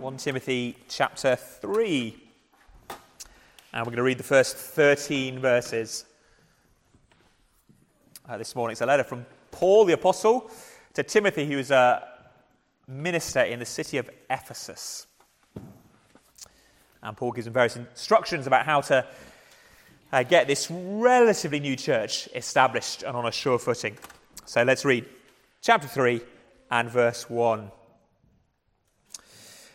1 Timothy chapter 3. And we're going to read the first 13 verses uh, this morning. It's a letter from Paul the Apostle to Timothy, who is a minister in the city of Ephesus. And Paul gives him various instructions about how to uh, get this relatively new church established and on a sure footing. So let's read chapter 3 and verse 1.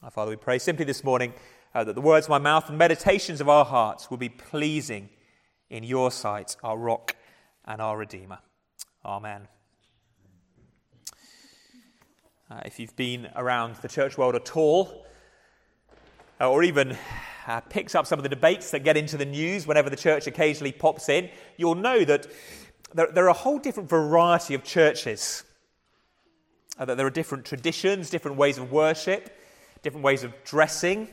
Our Father, we pray simply this morning uh, that the words of my mouth and meditations of our hearts will be pleasing in your sight, our rock and our Redeemer. Amen. Uh, if you've been around the church world at all, uh, or even uh, picks up some of the debates that get into the news whenever the church occasionally pops in, you'll know that there, there are a whole different variety of churches. Uh, that there are different traditions, different ways of worship, different ways of dressing,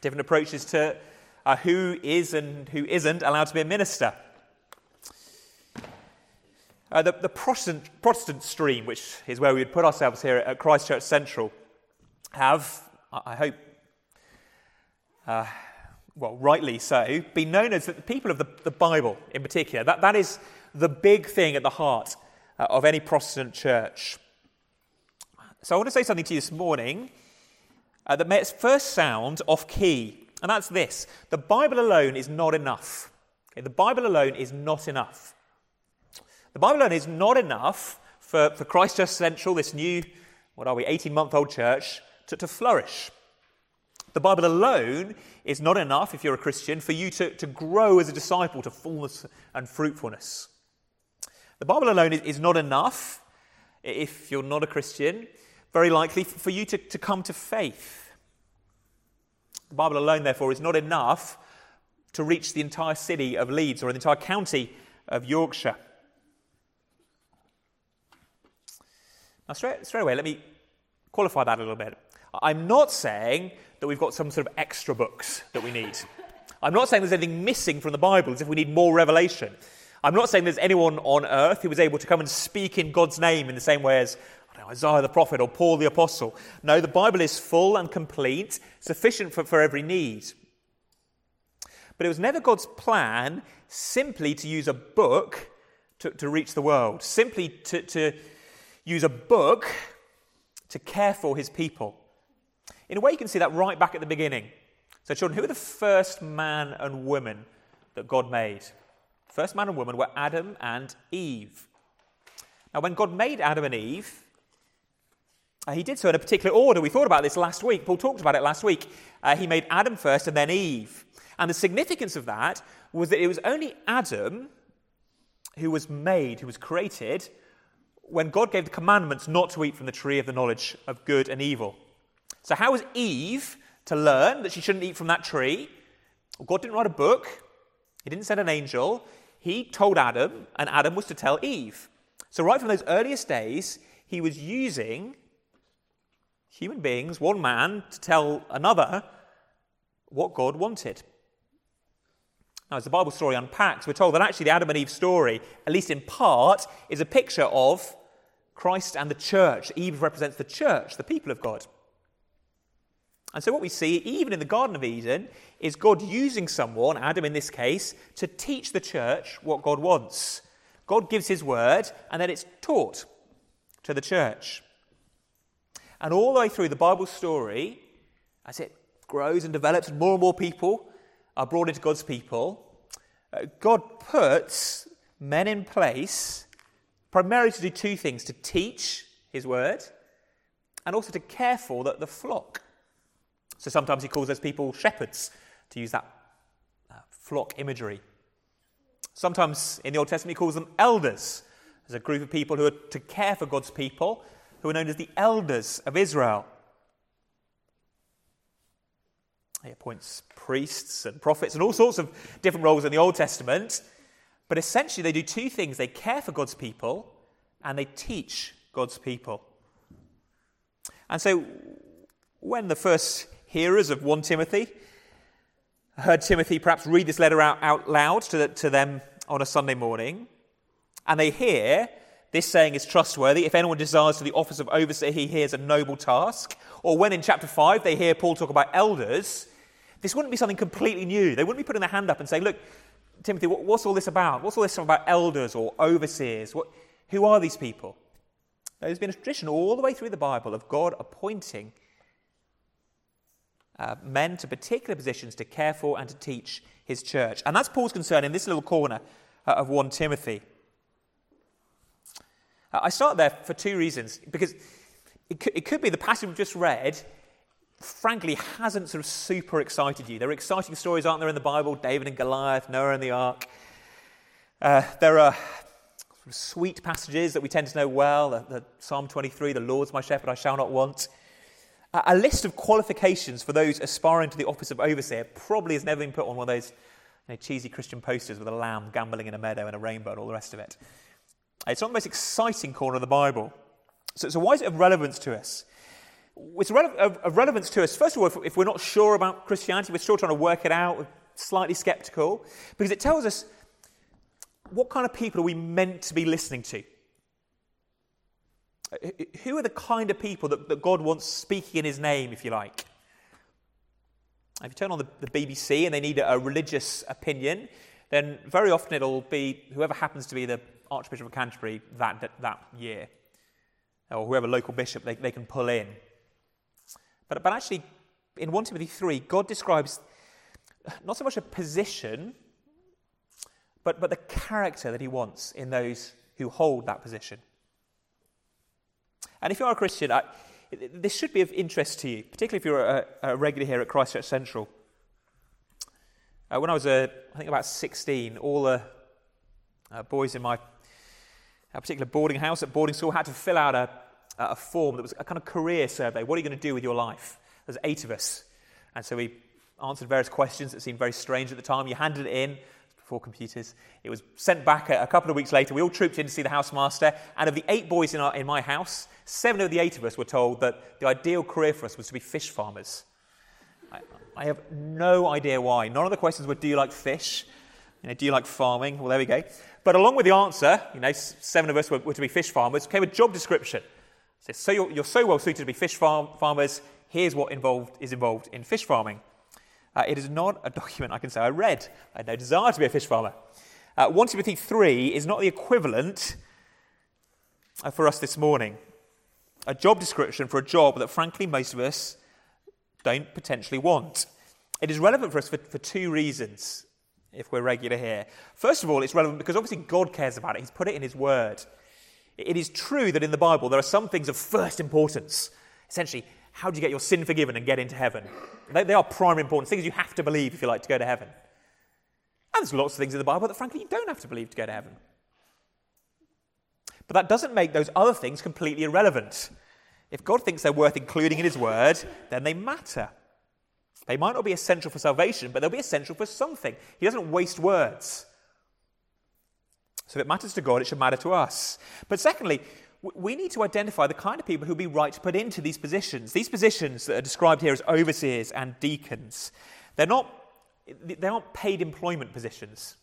different approaches to uh, who is and who isn't allowed to be a minister. Uh, the, the Protestant, Protestant stream, which is where we would put ourselves here at Christchurch Central, have, I hope, uh, well, rightly so, been known as the people of the, the Bible in particular. That, that is the big thing at the heart uh, of any Protestant church. So I want to say something to you this morning uh, that may first sound off key, and that's this the Bible alone is not enough. Okay, the Bible alone is not enough. The Bible alone is not enough for, for Christchurch Central, this new, what are we, 18 month old church, to, to flourish. The Bible alone is not enough, if you're a Christian, for you to, to grow as a disciple to fullness and fruitfulness. The Bible alone is, is not enough, if you're not a Christian, very likely for you to, to come to faith. The Bible alone, therefore, is not enough to reach the entire city of Leeds or the entire county of Yorkshire. Now, straight, straight away, let me qualify that a little bit. I'm not saying that we've got some sort of extra books that we need. I'm not saying there's anything missing from the Bible as if we need more revelation. I'm not saying there's anyone on earth who was able to come and speak in God's name in the same way as Isaiah the prophet or Paul the apostle. No, the Bible is full and complete, sufficient for, for every need. But it was never God's plan simply to use a book to, to reach the world, simply to, to use a book to care for his people. In a way, you can see that right back at the beginning. So, children, who are the first man and woman that God made? First man and woman were Adam and Eve. Now, when God made Adam and Eve, uh, he did so in a particular order. We thought about this last week. Paul talked about it last week. Uh, he made Adam first and then Eve. And the significance of that was that it was only Adam who was made, who was created, when God gave the commandments not to eat from the tree of the knowledge of good and evil. So, how was Eve to learn that she shouldn't eat from that tree? Well, God didn't write a book, He didn't send an angel. He told Adam, and Adam was to tell Eve. So, right from those earliest days, He was using human beings, one man, to tell another what God wanted. Now, as the Bible story unpacks, we're told that actually the Adam and Eve story, at least in part, is a picture of Christ and the church. Eve represents the church, the people of God. And so, what we see, even in the Garden of Eden, is God using someone, Adam in this case, to teach the church what God wants. God gives his word, and then it's taught to the church. And all the way through the Bible story, as it grows and develops, and more and more people are brought into God's people, uh, God puts men in place primarily to do two things to teach his word and also to care for the, the flock. So sometimes he calls those people shepherds, to use that uh, flock imagery. Sometimes in the Old Testament he calls them elders, as a group of people who are to care for God's people, who are known as the elders of Israel. He appoints priests and prophets and all sorts of different roles in the Old Testament. But essentially, they do two things they care for God's people and they teach God's people. And so, when the first hearers of 1 Timothy heard Timothy perhaps read this letter out, out loud to, the, to them on a Sunday morning, and they hear this saying is trustworthy. If anyone desires to the office of overseer, he hears a noble task. Or when in chapter 5 they hear Paul talk about elders, this wouldn't be something completely new. They wouldn't be putting their hand up and saying, Look, Timothy, what's all this about? What's all this about elders or overseers? What, who are these people? There's been a tradition all the way through the Bible of God appointing uh, men to particular positions to care for and to teach his church. And that's Paul's concern in this little corner uh, of 1 Timothy. I start there for two reasons. Because it could, it could be the passage we've just read, frankly, hasn't sort of super excited you. There are exciting stories, aren't there, in the Bible? David and Goliath, Noah and the ark. Uh, there are sort of sweet passages that we tend to know well the, the Psalm 23, the Lord's my shepherd, I shall not want. A list of qualifications for those aspiring to the office of overseer probably has never been put on one of those you know, cheesy Christian posters with a lamb gamboling in a meadow and a rainbow and all the rest of it. It's not the most exciting corner of the Bible. So, so why is it of relevance to us? It's of, relevance to us, first of all, if, if we're not sure about Christianity, we're still trying to work it out, slightly skeptical, because it tells us what kind of people are we meant to be listening to? Uh, who are the kind of people that, that God wants speaking in his name, if you like? If you turn on the, the BBC and they need a, a religious opinion, then very often it'll be whoever happens to be the Archbishop of Canterbury that, that, that year, or whoever local bishop they, they can pull in. But, but actually, in 1 Timothy 3, God describes not so much a position, but, but the character that he wants in those who hold that position. And if you are a Christian, I, this should be of interest to you, particularly if you're a, a regular here at Christchurch Central. Uh, when I was, uh, I think, about 16, all the uh, boys in my particular boarding house at boarding school had to fill out a, a form that was a kind of career survey. What are you going to do with your life? There's eight of us. And so we answered various questions that seemed very strange at the time. You handed it in before computers. It was sent back a, a, couple of weeks later. We all trooped in to see the housemaster. And of the eight boys in, our, in my house, seven of the eight of us were told that the ideal career for us was to be fish farmers. I, I have no idea why. None of the questions were, do you like fish? You know, do you like farming? Well, there we go. But along with the answer, you know, seven of us were, were to be fish farmers, came a job description. So, so you're, you're, so well suited to be fish farm, farmers. Here's what involved, is involved in fish farming. Uh, it is not a document I can say I read. I had no desire to be a fish farmer. Uh, 1 Timothy 3 is not the equivalent uh, for us this morning. A job description for a job that, frankly, most of us don't potentially want. It is relevant for us for, for two reasons, if we're regular here. First of all, it's relevant because obviously God cares about it, He's put it in His Word. It is true that in the Bible there are some things of first importance. Essentially, how do you get your sin forgiven and get into heaven? They, they are primary importance, things you have to believe if you like to go to heaven. And there's lots of things in the Bible that, frankly, you don't have to believe to go to heaven. But that doesn't make those other things completely irrelevant. If God thinks they're worth including in His Word, then they matter. They might not be essential for salvation, but they'll be essential for something. He doesn't waste words. So if it matters to God, it should matter to us. But secondly, we need to identify the kind of people who would be right to put into these positions. These positions that are described here as overseers and deacons, They're not, they aren't paid employment positions.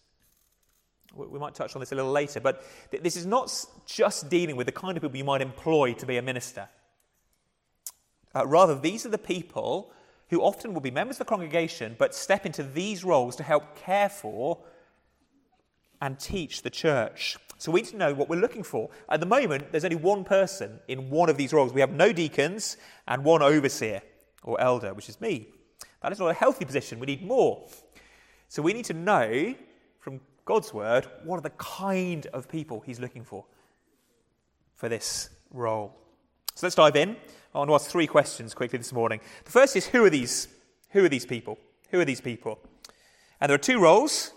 We might touch on this a little later, but this is not just dealing with the kind of people you might employ to be a minister. Uh, rather, these are the people who often will be members of the congregation but step into these roles to help care for and teach the church. So we need to know what we're looking for. At the moment, there's only one person in one of these roles. We have no deacons and one overseer or elder, which is me. That is not a healthy position. We need more. So we need to know from God's word what are the kind of people he's looking for for this role. So let's dive in. I want to ask three questions quickly this morning. The first is who are these? Who are these people? Who are these people? And there are two roles.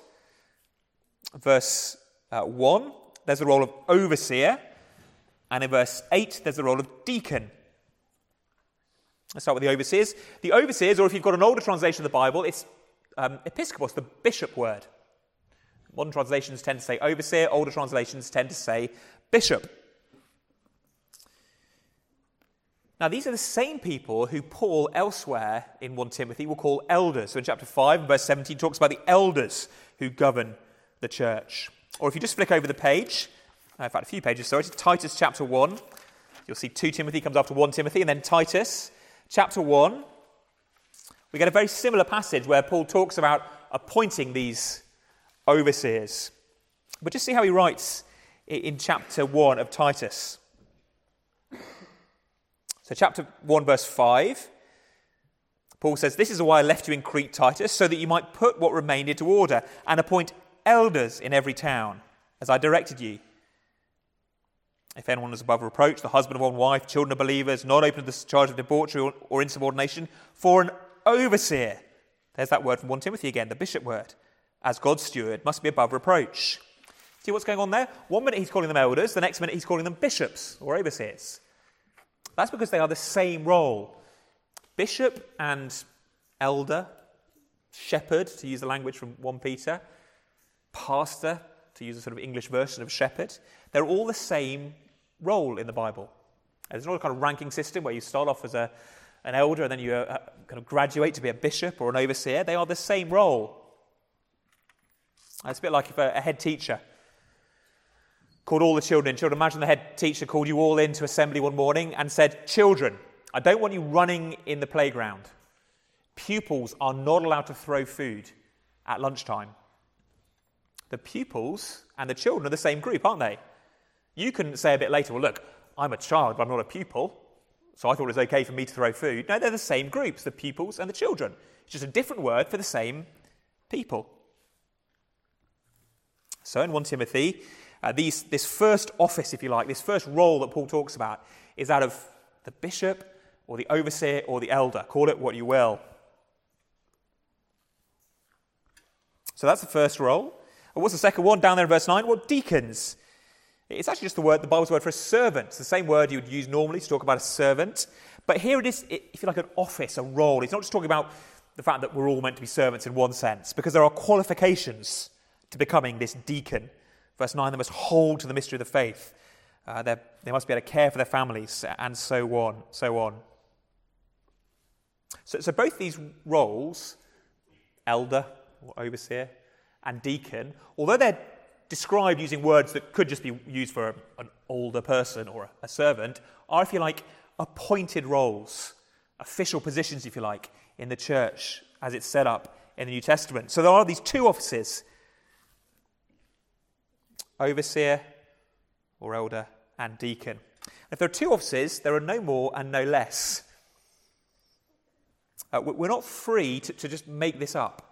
Verse uh, 1, there's the role of overseer. And in verse 8, there's the role of deacon. Let's start with the overseers. The overseers, or if you've got an older translation of the Bible, it's um, episkopos, the bishop word. Modern translations tend to say overseer, older translations tend to say bishop. Now, these are the same people who Paul elsewhere in 1 Timothy will call elders. So in chapter 5, verse 17, talks about the elders who govern the church. Or if you just flick over the page, uh, in fact, a few pages, sorry, to Titus chapter 1, you'll see 2 Timothy comes after 1 Timothy, and then Titus chapter 1, we get a very similar passage where Paul talks about appointing these overseers. But just see how he writes in chapter 1 of Titus. So, chapter 1, verse 5, Paul says, This is why I left you in Crete, Titus, so that you might put what remained into order and appoint elders in every town, as I directed you. If anyone is above reproach, the husband of one wife, children of believers, not open to the charge of debauchery or, or insubordination, for an overseer. There's that word from 1 Timothy again, the bishop word. As God's steward, must be above reproach. See what's going on there? One minute he's calling them elders, the next minute he's calling them bishops or overseers. That's because they are the same role. Bishop and elder, shepherd, to use the language from 1 Peter, pastor, to use a sort of English version of shepherd, they're all the same role in the Bible. There's not a kind of ranking system where you start off as a, an elder and then you uh, kind of graduate to be a bishop or an overseer. They are the same role. It's a bit like if a, a head teacher called all the children. Children, imagine the head teacher called you all into assembly one morning and said, Children, I don't want you running in the playground. Pupils are not allowed to throw food at lunchtime. The pupils and the children are the same group, aren't they? You can say a bit later, well, look, I'm a child, but I'm not a pupil, so I thought it was okay for me to throw food. No, they're the same groups, the pupils and the children. It's just a different word for the same people. So in 1 Timothy, uh, these, this first office, if you like, this first role that Paul talks about, is that of the bishop or the overseer or the elder. Call it what you will. So that's the first role. What's the second one down there in verse 9? Well, deacons. It's actually just the word, the Bible's word for a servant. It's the same word you would use normally to talk about a servant. But here it is, if you like, an office, a role. It's not just talking about the fact that we're all meant to be servants in one sense, because there are qualifications to becoming this deacon Verse 9, they must hold to the mystery of the faith. Uh, they must be able to care for their families, and so on, so on. So, so both these roles, elder or overseer and deacon, although they're described using words that could just be used for a, an older person or a, servant, are, if you like, appointed roles, official positions, if you like, in the church as it's set up in the New Testament. So there are these two offices overseer or elder and deacon. If there are two offices, there are no more and no less. Uh, we're not free to, to just make this up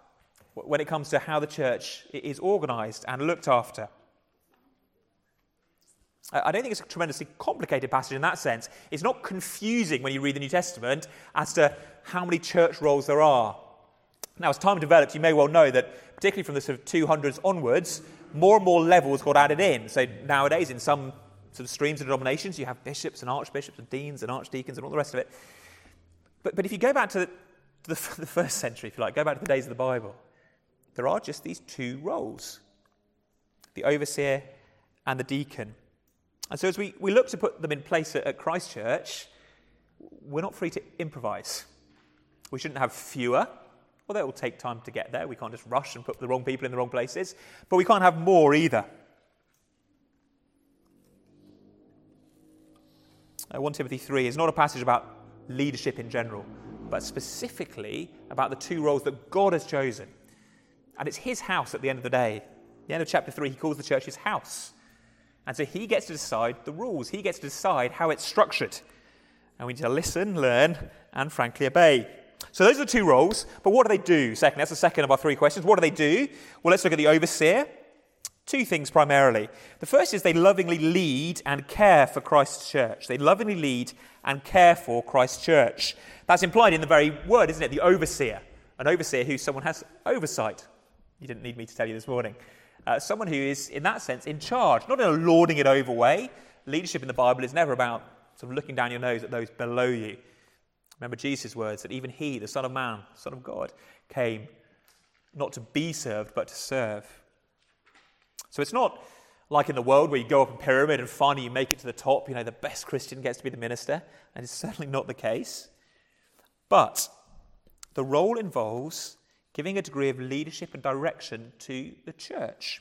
when it comes to how the church is organized and looked after. I don't think it's a tremendously complicated passage in that sense. It's not confusing when you read the New Testament as to how many church roles there are. Now, as time develops, you may well know that, particularly from the sort of 200s onwards, more and more levels got added in. So nowadays, in some sort of streams of denominations, you have bishops and archbishops and deans and archdeacons and all the rest of it. But, but if you go back to the, to the, the first century, if you like, go back to the days of the Bible, there are just these two roles the overseer and the deacon. And so as we, we look to put them in place at, at Christchurch, we're not free to improvise. We shouldn't have fewer Well, that will take time to get there. We can't just rush and put the wrong people in the wrong places. But we can't have more either. Uh, 1 Timothy 3 is not a passage about leadership in general, but specifically about the two roles that God has chosen. And it's his house at the end of the day. At the end of chapter 3, he calls the church his house. And so he gets to decide the rules, he gets to decide how it's structured. And we need to listen, learn, and frankly obey. So those are the two roles. But what do they do? Second, that's the second of our three questions. What do they do? Well, let's look at the overseer. Two things primarily. The first is they lovingly lead and care for Christ's church. They lovingly lead and care for Christ's church. That's implied in the very word, isn't it? The overseer. An overseer who someone has oversight. You didn't need me to tell you this morning. Uh, someone who is, in that sense, in charge, not in a lording it over way. Leadership in the Bible is never about sort of looking down your nose at those below you. Remember Jesus' words that even he, the Son of Man, Son of God, came not to be served, but to serve. So it's not like in the world where you go up a pyramid and finally you make it to the top, you know, the best Christian gets to be the minister. And it's certainly not the case. But the role involves giving a degree of leadership and direction to the church.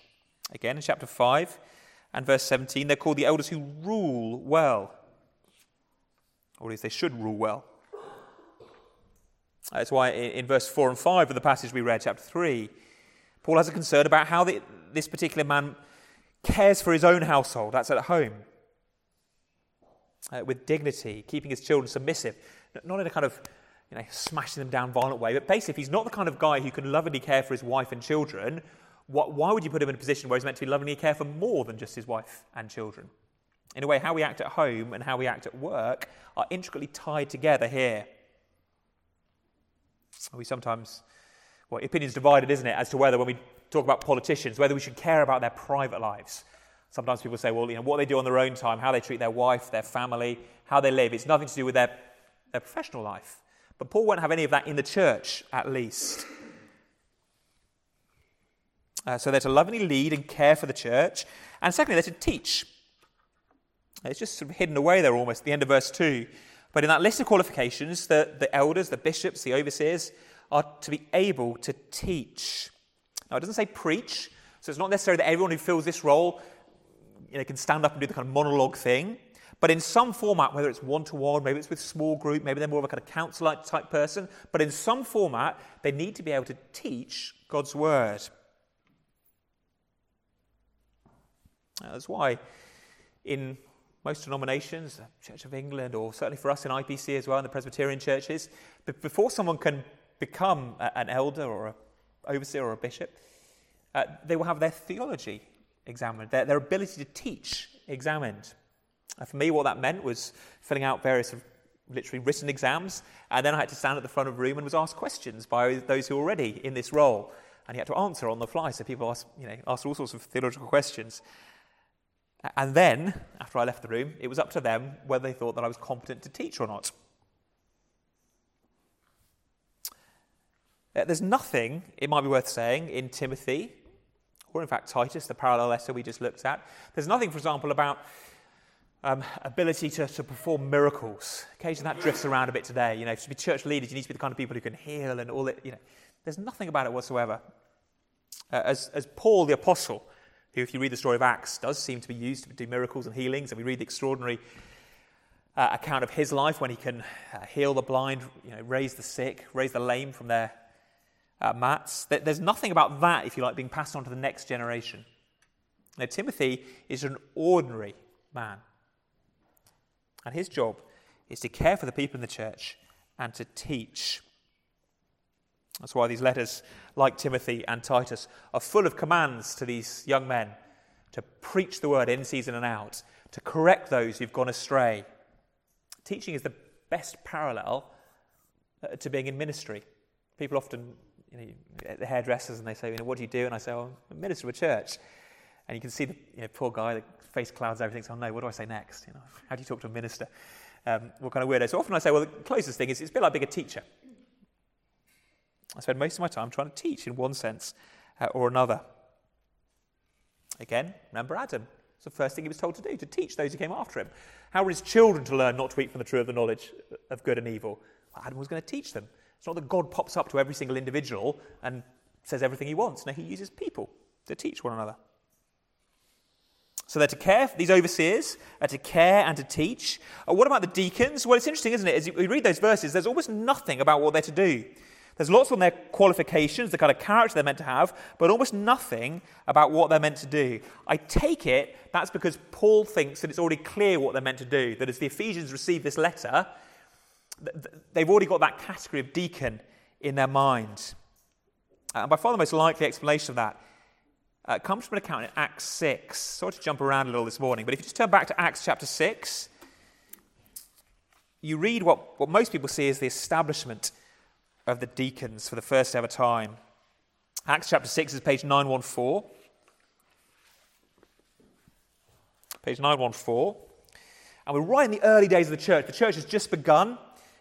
Again, in chapter 5 and verse 17, they're called the elders who rule well. Or at least they should rule well. That's why in verse 4 and 5 of the passage we read, chapter 3, Paul has a concern about how the, this particular man cares for his own household, that's at home, uh, with dignity, keeping his children submissive, not in a kind of you know, smashing them down violent way. But basically, if he's not the kind of guy who can lovingly care for his wife and children, what, why would you put him in a position where he's meant to be lovingly care for more than just his wife and children? In a way, how we act at home and how we act at work are intricately tied together here. We sometimes, well, opinions divided, isn't it, as to whether when we talk about politicians, whether we should care about their private lives. Sometimes people say, well, you know, what they do on their own time, how they treat their wife, their family, how they live, it's nothing to do with their, their professional life. But Paul won't have any of that in the church, at least. Uh, so they're to lovingly lead and care for the church. And secondly, they're to teach. It's just sort of hidden away there almost at the end of verse 2. But in that list of qualifications, the, the elders, the bishops, the overseers are to be able to teach. Now, it doesn't say preach, so it's not necessarily that everyone who fills this role you know, can stand up and do the kind of monologue thing. But in some format, whether it's one to one, maybe it's with small group, maybe they're more of a kind of counselor type person, but in some format, they need to be able to teach God's word. That's why in most denominations, Church of England, or certainly for us in IPC as well, in the Presbyterian churches, but before someone can become an elder or an overseer or a bishop, uh, they will have their theology examined, their, their ability to teach examined. And for me, what that meant was filling out various literally written exams, and then I had to stand at the front of the room and was asked questions by those who were already in this role, and he had to answer on the fly. So people asked, you know, asked all sorts of theological questions. And then, after I left the room, it was up to them whether they thought that I was competent to teach or not. Uh, there's nothing, it might be worth saying, in Timothy, or in fact Titus, the parallel letter we just looked at. There's nothing, for example, about um, ability to, to perform miracles. Occasionally that drifts around a bit today. You know, to be church leaders, you need to be the kind of people who can heal and all that. You know, there's nothing about it whatsoever. Uh, as, as Paul the apostle, who, if you read the story of Acts, does seem to be used to do miracles and healings, and we read the extraordinary uh, account of his life when he can uh, heal the blind, you know, raise the sick, raise the lame from their uh, mats. There's nothing about that, if you like, being passed on to the next generation. Now, Timothy is an ordinary man. And his job is to care for the people in the church and to teach. That's why these letters, like Timothy and Titus, are full of commands to these young men to preach the word in season and out, to correct those who've gone astray. Teaching is the best parallel uh, to being in ministry. People often, you know, the hairdressers, and they say, you know, what do you do? And I say, oh, I'm a minister of a church. And you can see the you know, poor guy, the face clouds everything. So, oh no, what do I say next? You know, how do you talk to a minister? Um, what kind of weirdo? So often I say, well, the closest thing is it's a bit like being a teacher. I spend most of my time trying to teach in one sense uh, or another. Again, remember Adam. It's the first thing he was told to do, to teach those who came after him. How were his children to learn not to eat from the tree of the knowledge of good and evil? Well, Adam was going to teach them It's not that God pops up to every single individual and says everything he wants. No, he uses people to teach one another. So they're to care, these overseers are to care and to teach. Uh, what about the deacons? Well, it's interesting, isn't it? As you read those verses, there's almost nothing about what they're to do. There's lots on their qualifications, the kind of character they're meant to have, but almost nothing about what they're meant to do. I take it that's because Paul thinks that it's already clear what they're meant to do, that as the Ephesians receive this letter, they've already got that category of deacon in their mind. Uh, and by far the most likely explanation of that uh, comes from an account in Acts 6. Sorry to jump around a little this morning, but if you just turn back to Acts chapter 6, you read what, what most people see as the establishment of the deacons for the first ever time. Acts chapter 6 is page 914. Page 914. And we're right in the early days of the church. The church has just begun.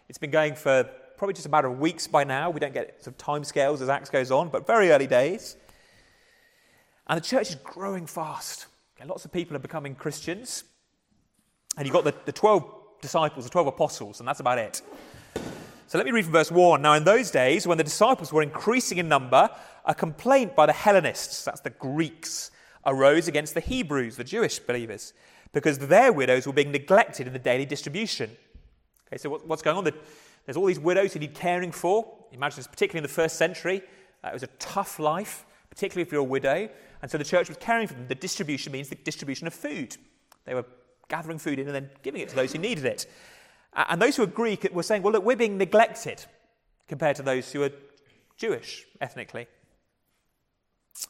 It's been going for probably just a matter of weeks by now. We don't get of time scales as Acts goes on, but very early days. And the church is growing fast. Okay, lots of people are becoming Christians. And you've got the, the 12 disciples, the 12 apostles, and that's about it. So let me read from verse 1. Now, in those days, when the disciples were increasing in number, a complaint by the Hellenists, that's the Greeks, arose against the Hebrews, the Jewish believers, because their widows were being neglected in the daily distribution. Okay, so what's going on? There's all these widows who need caring for. Imagine this, particularly in the first century. Uh, it was a tough life, particularly if you're a widow. And so the church was caring for them. The distribution means the distribution of food. They were gathering food in and then giving it to those who needed it. And those who were Greek were saying, well, look, we're being neglected compared to those who are Jewish ethnically.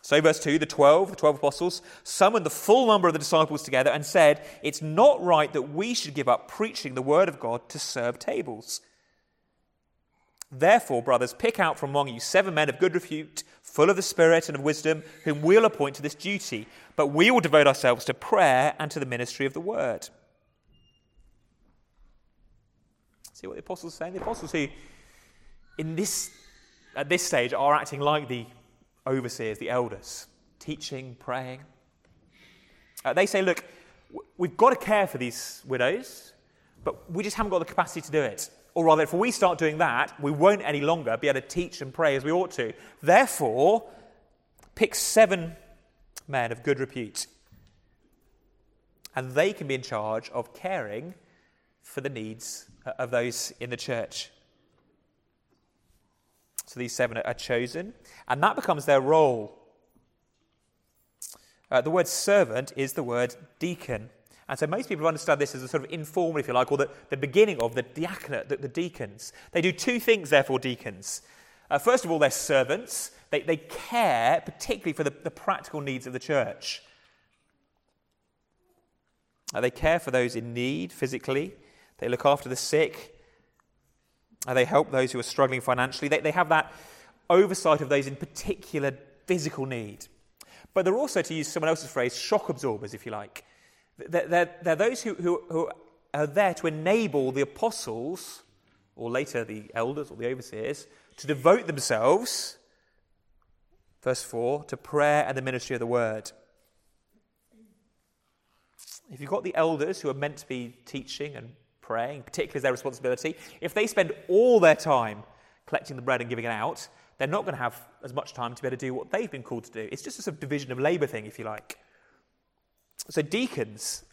So, verse 2 the 12, the 12 apostles, summoned the full number of the disciples together and said, It's not right that we should give up preaching the word of God to serve tables. Therefore, brothers, pick out from among you seven men of good repute, full of the Spirit and of wisdom, whom we'll appoint to this duty. But we will devote ourselves to prayer and to the ministry of the word. See what the apostles are saying? The apostles who, in this, at this stage, are acting like the overseers, the elders, teaching, praying. Uh, they say, look, we've got to care for these widows, but we just haven't got the capacity to do it. Or rather, if we start doing that, we won't any longer be able to teach and pray as we ought to. Therefore, pick seven men of good repute. And they can be in charge of caring for the needs of those in the church. So these seven are chosen, and that becomes their role. Uh, the word servant is the word deacon. And so most people understand this as a sort of informal, if you like, or the, the beginning of the diaconate, the, the deacons. They do two things, therefore, deacons. Uh, first of all, they're servants. They, they care particularly for the, the practical needs of the church. Uh, they care for those in need physically, they look after the sick, they help those who are struggling financially. They, they have that oversight of those in particular physical need. But they're also, to use someone else's phrase, shock absorbers, if you like. They're, they're, they're those who, who, who are there to enable the apostles, or later the elders or the overseers, to devote themselves, verse 4, to prayer and the ministry of the word. If you've got the elders who are meant to be teaching and praying, particularly as their responsibility, if they spend all their time collecting the bread and giving it out, they're not going to have as much time to be able to do what they've been called to do. It's just a sort of division of labour thing, if you like. So deacons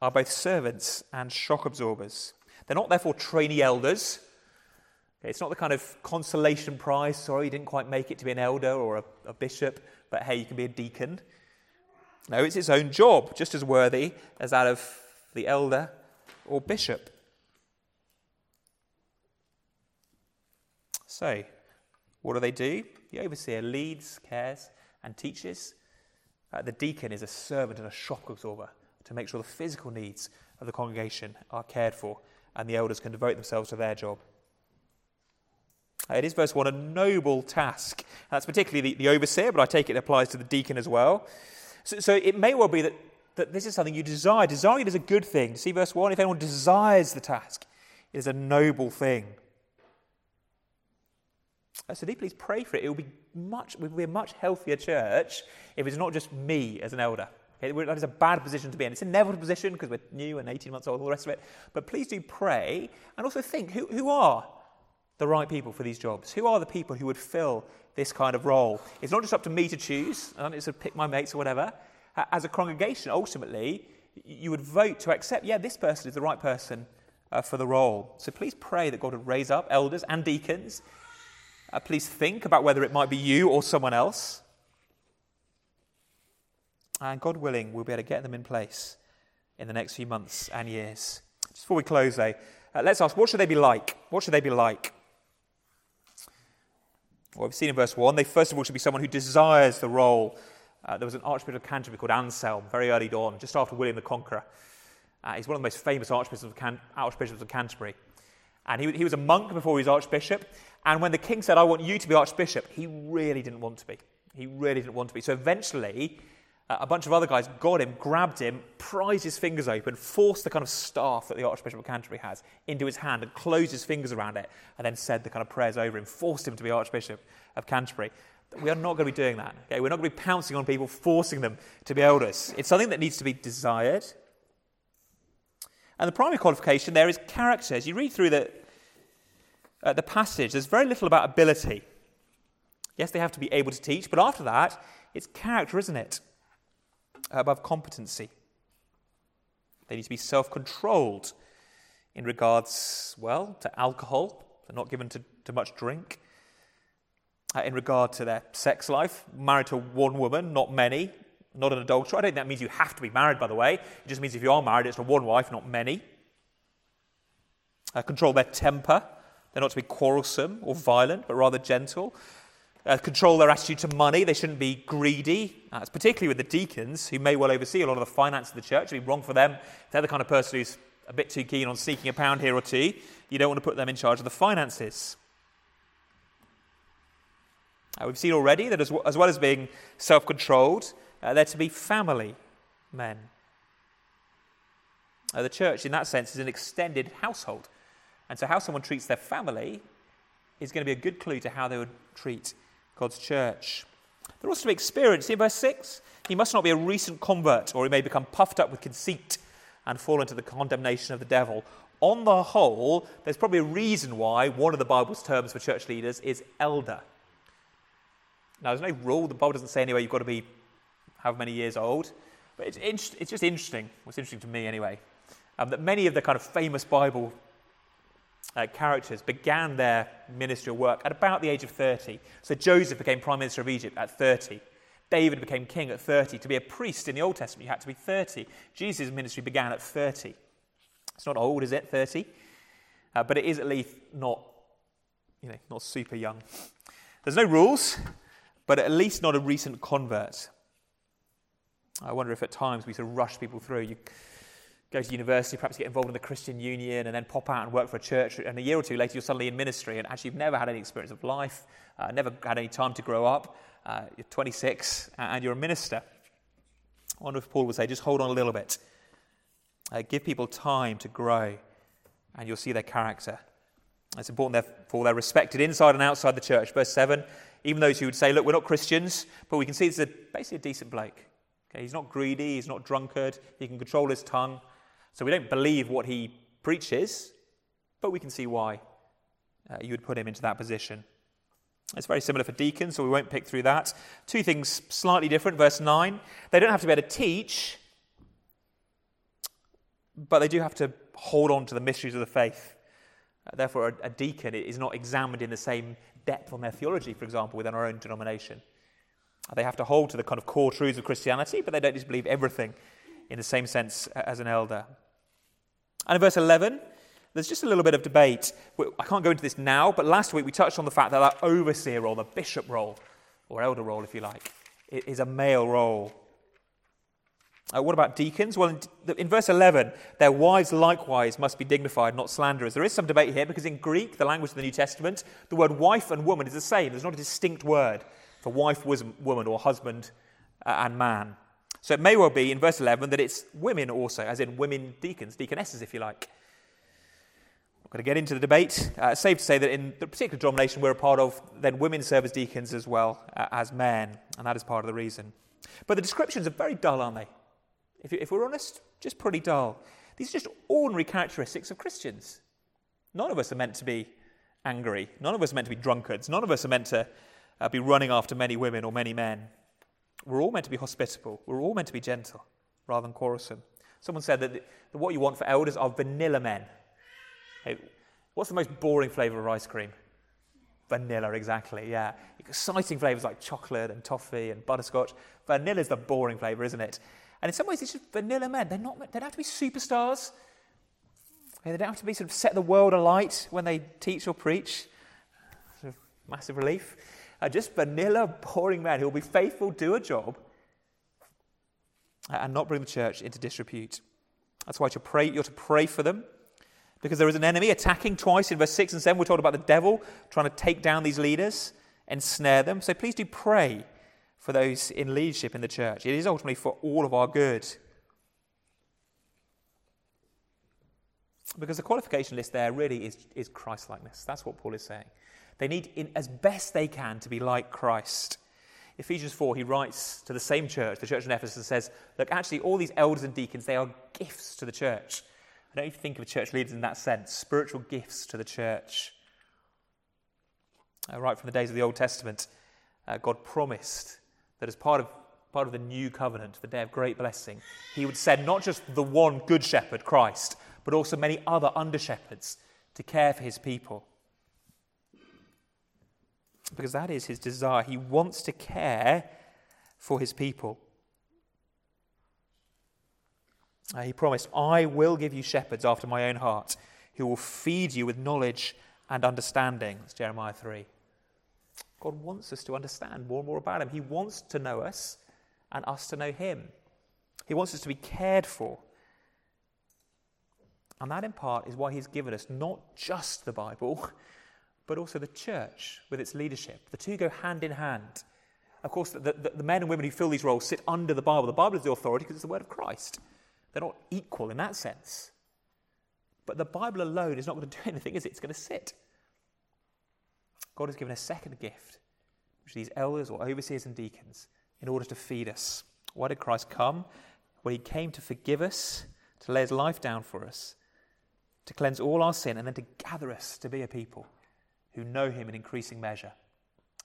are both servants and shock absorbers. They're not, therefore, trainee elders. It's not the kind of consolation prize, sorry, you didn't quite make it to be an elder or a, a bishop, but hey, you can be a deacon. No, it's its own job, just as worthy as that of the elder or bishop. So, what do they do? The overseer leads, cares, and teaches. Uh, the deacon is a servant and a shock absorber to make sure the physical needs of the congregation are cared for and the elders can devote themselves to their job. Uh, it is, verse 1, a noble task. That's particularly the, the overseer, but I take it applies to the deacon as well. So, so, it may well be that, that this is something you desire. Desiring it is a good thing. See verse 1? If anyone desires the task, it is a noble thing. Uh, so, do please pray for it. It will be much, we will be a much healthier church if it's not just me as an elder. That is a bad position to be in. It's an inevitable position because we're new and 18 months old, all the rest of it. But please do pray and also think who, who are the right people for these jobs? Who are the people who would fill this kind of role? It's not just up to me to choose, I don't just pick my mates or whatever. As a congregation, ultimately, you would vote to accept, yeah, this person is the right person uh, for the role. So please pray that God would raise up elders and deacons. Uh, please think about whether it might be you or someone else. And God willing, we'll be able to get them in place in the next few months and years. Just before we close, though, uh, let's ask what should they be like? What should they be like? Well, we've seen in verse 1, they first of all should be someone who desires the role. Uh, there was an archbishop of Canterbury called Anselm, very early on, just after William the Conqueror. Uh, he's one of the most famous archbishops of, Can- archbishops of Canterbury. And he, he was a monk before he was archbishop. And when the king said, I want you to be archbishop, he really didn't want to be. He really didn't want to be. So eventually, uh, a bunch of other guys got him, grabbed him, prized his fingers open, forced the kind of staff that the Archbishop of Canterbury has into his hand and closed his fingers around it, and then said the kind of prayers over him, forced him to be Archbishop of Canterbury. We are not going to be doing that. Okay? We're not going to be pouncing on people, forcing them to be elders. It's something that needs to be desired. And the primary qualification there is character. As you read through the, uh, the passage, there's very little about ability. Yes, they have to be able to teach, but after that, it's character, isn't it? Above competency. They need to be self controlled in regards, well, to alcohol. They're not given to, to much drink. Uh, in regard to their sex life, married to one woman, not many, not an adulterer. I don't think that means you have to be married, by the way. It just means if you are married, it's to one wife, not many. Uh, control their temper. They're not to be quarrelsome or violent, but rather gentle. Uh, control their attitude to money. They shouldn't be greedy. That's particularly with the deacons, who may well oversee a lot of the finance of the church. It'd be wrong for them. They're the kind of person who's a bit too keen on seeking a pound here or two, you don't want to put them in charge of the finances. Uh, we've seen already that as, w- as well as being self controlled, uh, they're to be family men. Uh, the church, in that sense, is an extended household. And so, how someone treats their family is going to be a good clue to how they would treat God's church. They're also to be experienced. In verse 6, he must not be a recent convert, or he may become puffed up with conceit and fall into the condemnation of the devil. On the whole, there's probably a reason why one of the Bible's terms for church leaders is elder. Now, there's no rule. The Bible doesn't say anywhere you've got to be however many years old. But it's, it's just interesting. What's interesting to me, anyway, um, that many of the kind of famous Bible uh, characters began their ministerial work at about the age of 30. So Joseph became prime minister of Egypt at 30. David became king at 30. To be a priest in the Old Testament, you had to be 30. Jesus' ministry began at 30. It's not old, is it? 30. Uh, but it is at least not, you know, not super young. There's no rules but at least not a recent convert. I wonder if at times we sort of rush people through. You go to university, perhaps get involved in the Christian Union, and then pop out and work for a church, and a year or two later you're suddenly in ministry, and actually you've never had any experience of life, uh, never had any time to grow up. Uh, you're 26 and you're a minister. I wonder if Paul would say, just hold on a little bit. Uh, give people time to grow, and you'll see their character. It's important, therefore, they're respected inside and outside the church. Verse 7 even those who would say, look, we're not Christians, but we can see this is a, basically a decent bloke. Okay, he's not greedy, he's not drunkard, he can control his tongue. So we don't believe what he preaches, but we can see why uh, you would put him into that position. It's very similar for deacons, so we won't pick through that. Two things slightly different. Verse 9 they don't have to be able to teach, but they do have to hold on to the mysteries of the faith. Uh, therefore, a, a deacon is not examined in the same depth on their theology, for example, within our own denomination. They have to hold to the kind of core truths of Christianity, but they don't just believe everything in the same sense as an elder. And in verse 11, there's just a little bit of debate. I can't go into this now, but last week we touched on the fact that that overseer role, the bishop role, or elder role, if you like, is a male role. Uh, what about deacons? Well, in, in, verse 11, their wives likewise must be dignified, not slanderers. There is some debate here because in Greek, the language of the New Testament, the word wife and woman is the same. There's not a distinct word for wife, woman, or husband uh, and man. So it may well be in verse 11 that it's women also, as in women deacons, deaconesses, if you like. I'm going to get into the debate. Uh, it's safe to say that in the particular denomination we're a part of, then women serve as deacons as well uh, as men, and that is part of the reason. But the descriptions are very dull, aren't they? If, if we're honest, just pretty dull. These are just ordinary characteristics of Christians. None of us are meant to be angry. None of us are meant to be drunkards. None of us are meant to uh, be running after many women or many men. We're all meant to be hospitable. We're all meant to be gentle rather than quarrelsome. Someone said that, the, that what you want for elders are vanilla men. Hey, what's the most boring flavour of ice cream? Vanilla, exactly, yeah. Exciting flavours like chocolate and toffee and butterscotch. Vanilla is the boring flavour, isn't it? And in some ways, it's just vanilla men. They're not, they don't have to be superstars. They don't have to be sort of set the world alight when they teach or preach. Sort of massive relief. Uh, just vanilla, boring men who will be faithful, do a job, and not bring the church into disrepute. That's why pray, you're to pray for them because there is an enemy attacking twice in verse 6 and 7. We're told about the devil trying to take down these leaders, ensnare them. So please do pray for those in leadership in the church. It is ultimately for all of our good. Because the qualification list there really is, is Christ likeness. That's what Paul is saying. They need, in, as best they can, to be like Christ. Ephesians 4, he writes to the same church, the church in Ephesus, and says, Look, actually, all these elders and deacons, they are gifts to the church. I don't even think of church leaders in that sense, spiritual gifts to the church. Uh, right from the days of the Old Testament, uh, God promised that as part of, part of the new covenant, the day of great blessing, He would send not just the one good shepherd, Christ, but also many other under shepherds to care for His people. Because that is His desire. He wants to care for His people. Uh, he promised, I will give you shepherds after my own heart who will feed you with knowledge and understanding. That's Jeremiah 3. God wants us to understand more and more about Him. He wants to know us and us to know Him. He wants us to be cared for. And that, in part, is why He's given us not just the Bible, but also the church with its leadership. The two go hand in hand. Of course, the, the, the men and women who fill these roles sit under the Bible. The Bible is the authority because it's the Word of Christ. They're not equal in that sense. But the Bible alone is not going to do anything, is it? It's going to sit. God has given a second gift, which these elders or overseers and deacons, in order to feed us. Why did Christ come? Well, he came to forgive us, to lay his life down for us, to cleanse all our sin, and then to gather us to be a people who know him in increasing measure.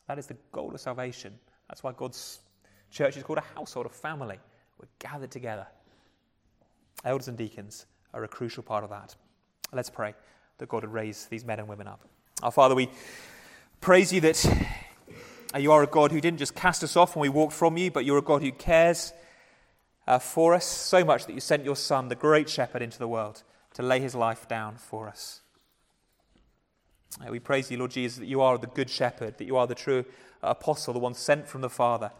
That is the goal of salvation. That's why God's church is called a household, a family. We're gathered together Elders and deacons are a crucial part of that. Let's pray that God would raise these men and women up. Our Father, we praise you that you are a God who didn't just cast us off when we walked from you, but you're a God who cares uh, for us so much that you sent your Son, the great shepherd, into the world to lay his life down for us. Uh, we praise you, Lord Jesus, that you are the good shepherd, that you are the true apostle, the one sent from the Father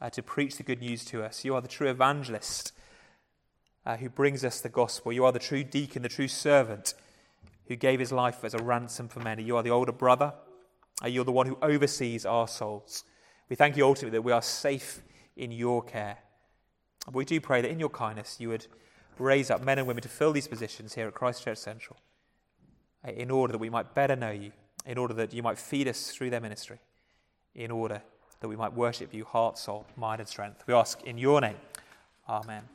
uh, to preach the good news to us. You are the true evangelist uh, who brings us the gospel. You are the true deacon, the true servant who gave his life as a ransom for many. You are the older brother. You're the one who oversees our souls. We thank you ultimately that we are safe in your care. But we do pray that in your kindness you would raise up men and women to fill these positions here at Christ Church Central uh, in order that we might better know you, in order that you might feed us through their ministry, in order that we might worship you heart, soul, mind, and strength. We ask in your name. Amen.